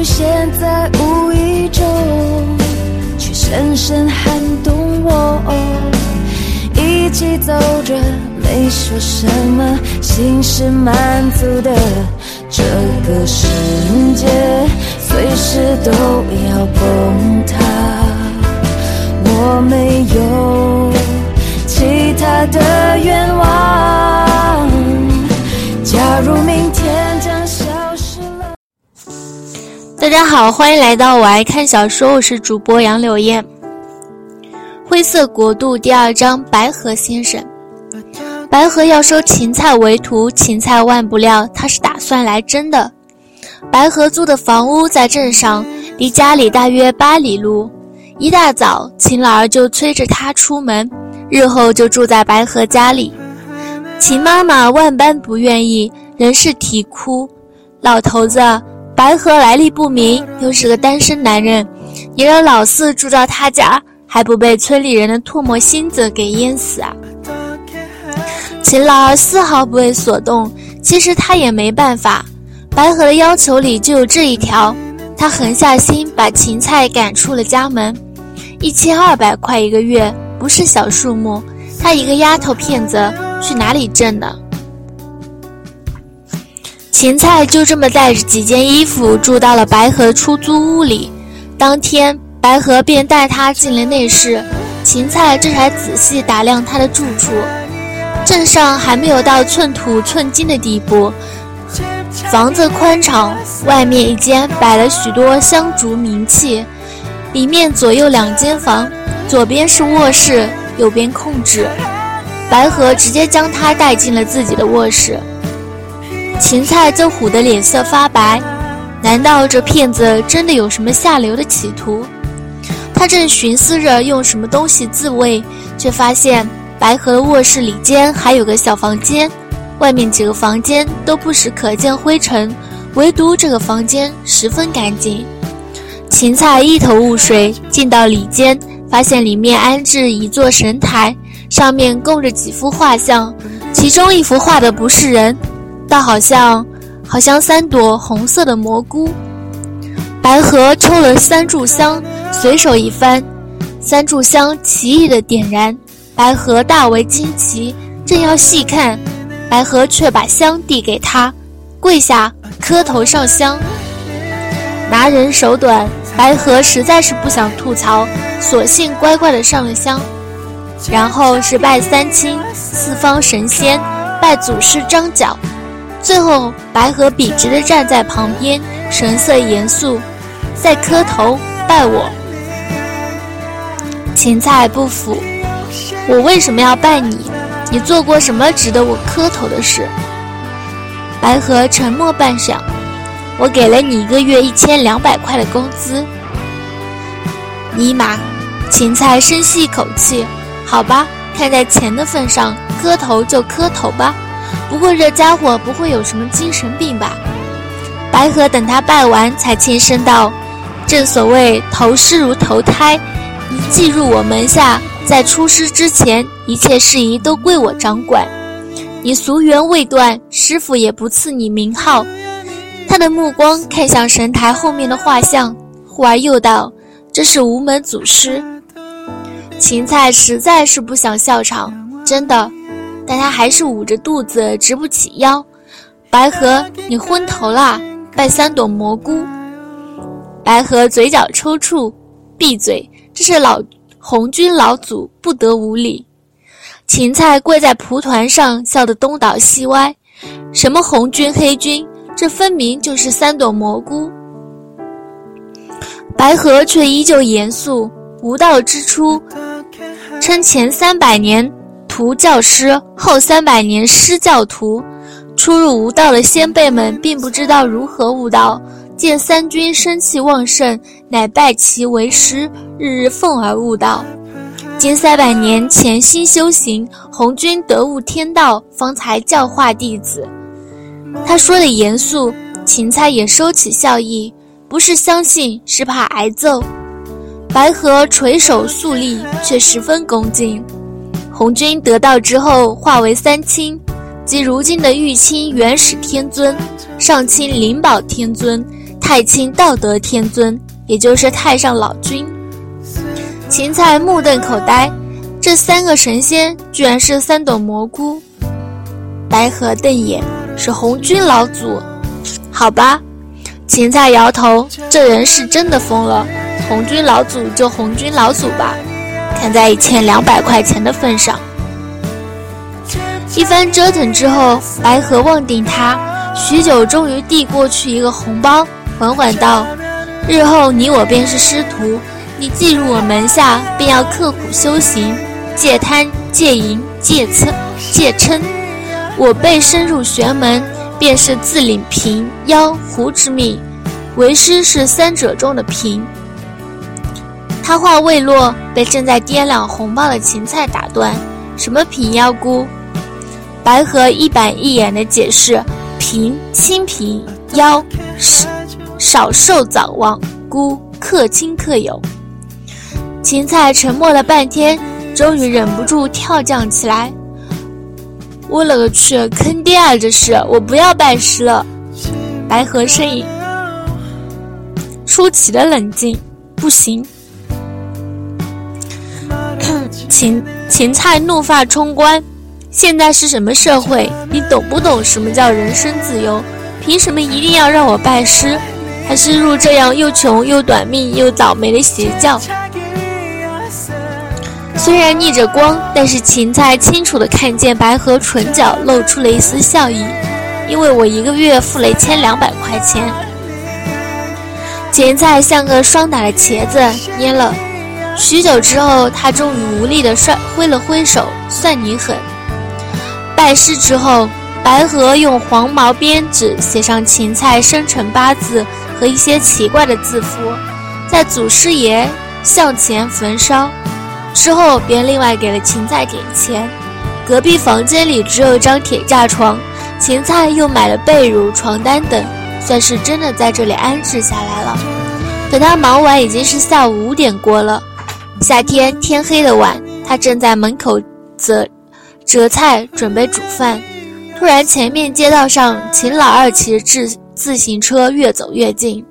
出现在无意中，却深深撼动我。一起走着，没说什么，心是满足的。这个世界随时都要崩塌，我没有其他的愿望。假如明天大家好，欢迎来到我爱看小说，我是主播杨柳燕。灰色国度第二章，白河先生。白河要收芹菜为徒，芹菜万不料他是打算来真的。白河租的房屋在镇上，离家里大约八里路。一大早，秦老儿就催着他出门，日后就住在白河家里。秦妈妈万般不愿意，仍是啼哭。老头子，白河来历不明，又是个单身男人，你让老四住到他家，还不被村里人的唾沫星子给淹死啊？秦老儿丝毫不为所动，其实他也没办法。白河的要求里就有这一条，他狠下心把芹菜赶出了家门。一千二百块一个月不是小数目，他一个丫头片子去哪里挣呢？芹菜就这么带着几件衣服住到了白河出租屋里。当天，白河便带他进了内室，芹菜这才仔细打量他的住处。镇上还没有到寸土寸金的地步，房子宽敞，外面一间摆了许多香烛冥器，里面左右两间房，左边是卧室，右边空置。白河直接将他带进了自己的卧室，芹菜就唬得脸色发白，难道这骗子真的有什么下流的企图？他正寻思着用什么东西自卫，却发现。白河的卧室里间还有个小房间，外面几个房间都不时可见灰尘，唯独这个房间十分干净。芹菜一头雾水，进到里间，发现里面安置一座神台，上面供着几幅画像，其中一幅画的不是人，倒好像好像三朵红色的蘑菇。白河抽了三炷香，随手一翻，三炷香奇异的点燃。白河大为惊奇，正要细看，白河却把香递给他，跪下磕头上香。拿人手短，白河实在是不想吐槽，索性乖乖的上了香。然后是拜三清、四方神仙，拜祖师张角，最后白河笔直的站在旁边，神色严肃，再磕头拜我。芹菜不服。我为什么要拜你？你做过什么值得我磕头的事？白河沉默半晌，我给了你一个月一千两百块的工资。尼玛！芹菜深吸一口气，好吧，看在钱的份上，磕头就磕头吧。不过这家伙不会有什么精神病吧？白河等他拜完，才轻声道：“正所谓投师如投胎，一寄入我门下。”在出师之前，一切事宜都归我掌管。你俗缘未断，师傅也不赐你名号。他的目光看向神台后面的画像，忽而又道：“这是无门祖师。”芹菜实在是不想笑场，真的，但他还是捂着肚子直不起腰。白河，你昏头啦？拜三朵蘑菇。白河嘴角抽搐，闭嘴，这是老。红军老祖不得无礼，芹菜跪在蒲团上，笑得东倒西歪。什么红军黑军，这分明就是三朵蘑菇。白河却依旧严肃。无道之初，称前三百年徒教师，后三百年师教徒。初入无道的先辈们并不知道如何悟道。见三军生气旺盛，乃拜其为师，日日奉而悟道。今三百年潜心修行，红军得悟天道，方才教化弟子。他说的严肃，芹菜也收起笑意，不是相信，是怕挨揍。白河垂手肃立，却十分恭敬。红军得道之后，化为三清，即如今的玉清元始天尊、上清灵宝天尊、太清道德天尊，也就是太上老君。芹菜目瞪口呆，这三个神仙居然是三朵蘑菇。白河瞪眼，是红军老祖。好吧，芹菜摇头，这人是真的疯了。红军老祖就红军老祖吧。看在一千两百块钱的份上，一番折腾之后，白河望定他，许久，终于递过去一个红包，缓缓道：“日后你我便是师徒，你既入我门下，便要刻苦修行，戒贪、戒淫、戒嗔、戒嗔。我辈深入玄门，便是自领平妖狐之命，为师是三者中的平。”他话未落，被正在掂量红包的芹菜打断：“什么平妖姑？”白河一板一眼地解释：“平清平妖，少寿早亡，姑克亲克友。”芹菜沉默了半天，终于忍不住跳将起来：“我勒个去，坑爹啊！这是我不要拜师了！”白河声音出奇的冷静：“不行。”芹芹菜怒发冲冠，现在是什么社会？你懂不懂什么叫人身自由？凭什么一定要让我拜师？还是入这样又穷又短命又倒霉的邪教？虽然逆着光，但是芹菜清楚的看见白河唇角露出了一丝笑意，因为我一个月付了一千两百块钱。芹菜像个霜打的茄子，蔫了。许久之后，他终于无力地甩挥了挥手，算你狠。拜师之后，白河用黄毛编纸写上芹菜生辰八字和一些奇怪的字符，在祖师爷像前焚烧，之后便另外给了芹菜点钱。隔壁房间里只有一张铁架床，芹菜又买了被褥、床单等，算是真的在这里安置下来了。等他忙完，已经是下午五点过了。夏天天黑的晚，他正在门口择，择菜，准备煮饭。突然，前面街道上秦老二骑着自自行车越走越近，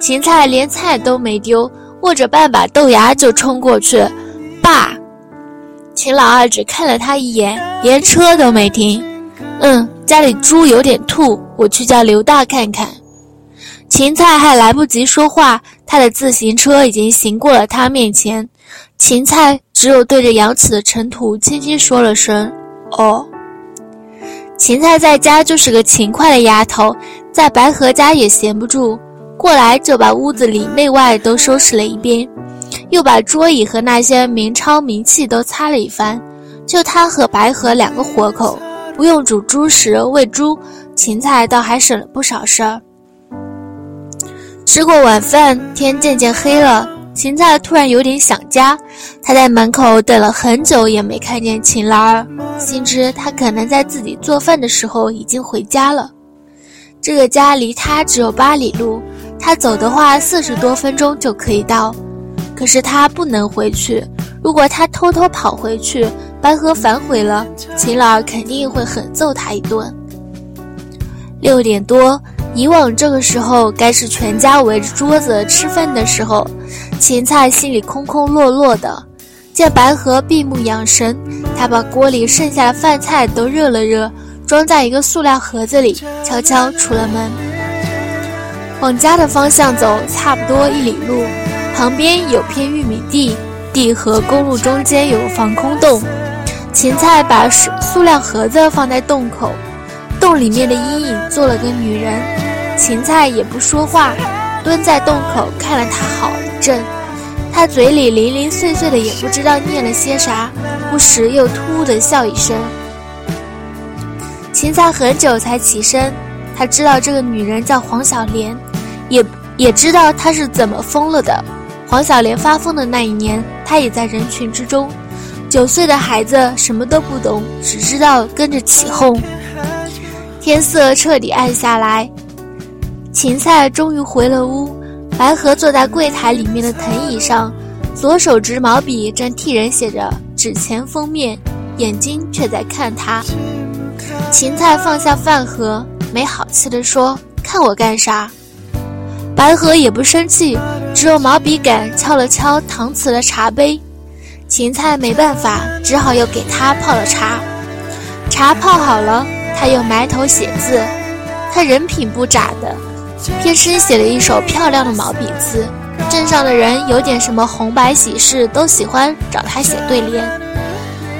芹菜连菜都没丢，握着半把豆芽就冲过去。爸，秦老二只看了他一眼，连车都没停。嗯，家里猪有点吐，我去叫刘大看看。芹菜还来不及说话，他的自行车已经行过了他面前。芹菜只有对着扬起的尘土轻轻说了声：“哦。”芹菜在家就是个勤快的丫头，在白河家也闲不住，过来就把屋子里内外都收拾了一遍，又把桌椅和那些名钞名器都擦了一番。就他和白河两个活口，不用煮猪食喂猪，芹菜倒还省了不少事儿。吃过晚饭，天渐渐黑了。芹菜突然有点想家，他在门口等了很久，也没看见秦老二，心知他可能在自己做饭的时候已经回家了。这个家离他只有八里路，他走的话四十多分钟就可以到。可是他不能回去，如果他偷偷跑回去，白河反悔了，秦老二肯定会狠揍他一顿。六点多。以往这个时候该是全家围着桌子吃饭的时候，芹菜心里空空落落的。见白河闭目养神，他把锅里剩下的饭菜都热了热，装在一个塑料盒子里，悄悄出了门，往家的方向走，差不多一里路，旁边有片玉米地，地和公路中间有个防空洞，芹菜把塑塑料盒子放在洞口，洞里面的阴影做了个女人。芹菜也不说话，蹲在洞口看了他好一阵。他嘴里零零碎碎的，也不知道念了些啥，不时又突兀的笑一声。芹菜很久才起身，他知道这个女人叫黄小莲，也也知道她是怎么疯了的。黄小莲发疯的那一年，他也在人群之中。九岁的孩子什么都不懂，只知道跟着起哄。天色彻底暗下来。芹菜终于回了屋，白河坐在柜台里面的藤椅上，左手执毛笔，正替人写着纸钱封面，眼睛却在看他。芹菜放下饭盒，没好气地说：“看我干啥？”白河也不生气，只用毛笔杆敲了敲搪瓷的茶杯。芹菜没办法，只好又给他泡了茶。茶泡好了，他又埋头写字。他人品不咋的，偏师写了一手漂亮的毛笔字。镇上的人有点什么红白喜事，都喜欢找他写对联。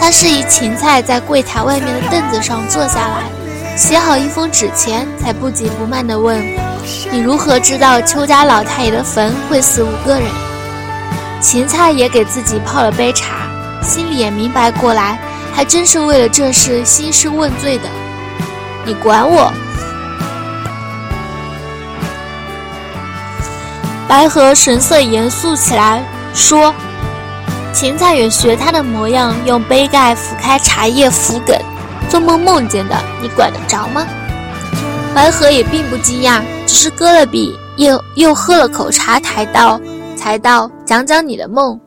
他示意芹菜在柜台外面的凳子上坐下来，写好一封纸钱，才不紧不慢地问：“你如何知道邱家老太爷的坟会死五个人？”芹菜也给自己泡了杯茶，心里也明白过来，还真是为了这事兴师问罪的。你管我！白河神色严肃起来，说：“芹菜也学他的模样，用杯盖抚开茶叶浮梗，做梦梦见的，你管得着吗？”白河也并不惊讶，只是搁了笔，又又喝了口茶，抬道：“才道，讲讲你的梦。”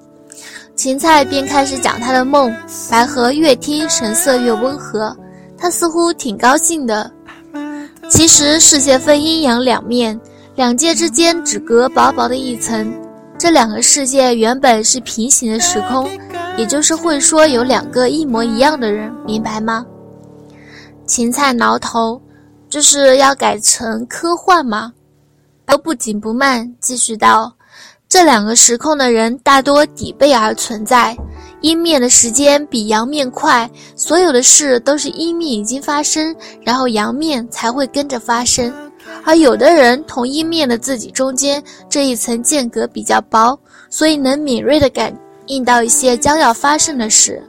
芹菜便开始讲他的梦，白河越听神色越温和，他似乎挺高兴的。其实世界分阴阳两面。两界之间只隔薄薄的一层，这两个世界原本是平行的时空，也就是会说有两个一模一样的人，明白吗？芹菜挠头，这是要改成科幻吗？又不紧不慢继续道：这两个时空的人大多抵背而存在，阴面的时间比阳面快，所有的事都是阴面已经发生，然后阳面才会跟着发生。而有的人同一面的自己中间这一层间隔比较薄，所以能敏锐地感应到一些将要发生的事。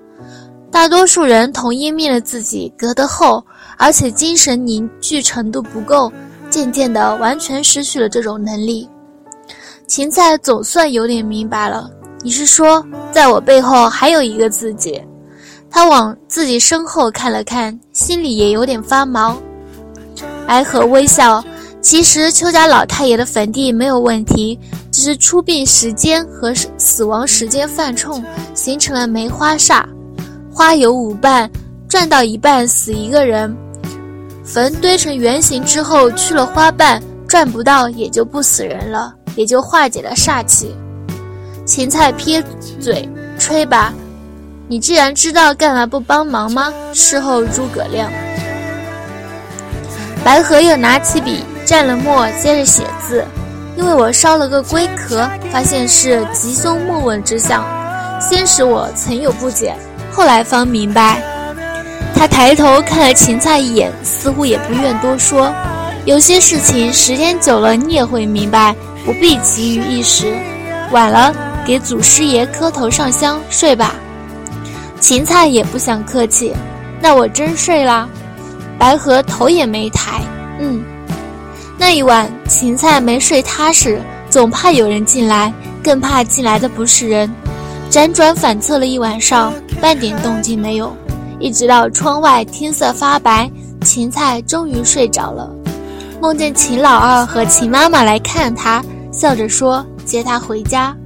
大多数人同一面的自己隔得厚，而且精神凝聚程度不够，渐渐地完全失去了这种能力。芹菜总算有点明白了，你是说，在我背后还有一个自己？他往自己身后看了看，心里也有点发毛。白河微笑。其实邱家老太爷的坟地没有问题，只是出殡时间和死亡时间犯冲，形成了梅花煞。花有五瓣，转到一半死一个人。坟堆成圆形之后去了花瓣，转不到也就不死人了，也就化解了煞气。芹菜撇嘴，吹吧。你既然知道，干嘛不帮忙吗？事后诸葛亮。白河又拿起笔。蘸了墨，接着写字。因为我烧了个龟壳，发现是吉凶莫问之象。先使我曾有不解，后来方明白。他抬头看了芹菜一眼，似乎也不愿多说。有些事情时间久了你也会明白，不必急于一时。晚了，给祖师爷磕头上香，睡吧。芹菜也不想客气，那我真睡啦。白河头也没抬，嗯。那一晚，芹菜没睡踏实，总怕有人进来，更怕进来的不是人。辗转反侧了一晚上，半点动静没有，一直到窗外天色发白，芹菜终于睡着了。梦见秦老二和秦妈妈来看他，笑着说接他回家。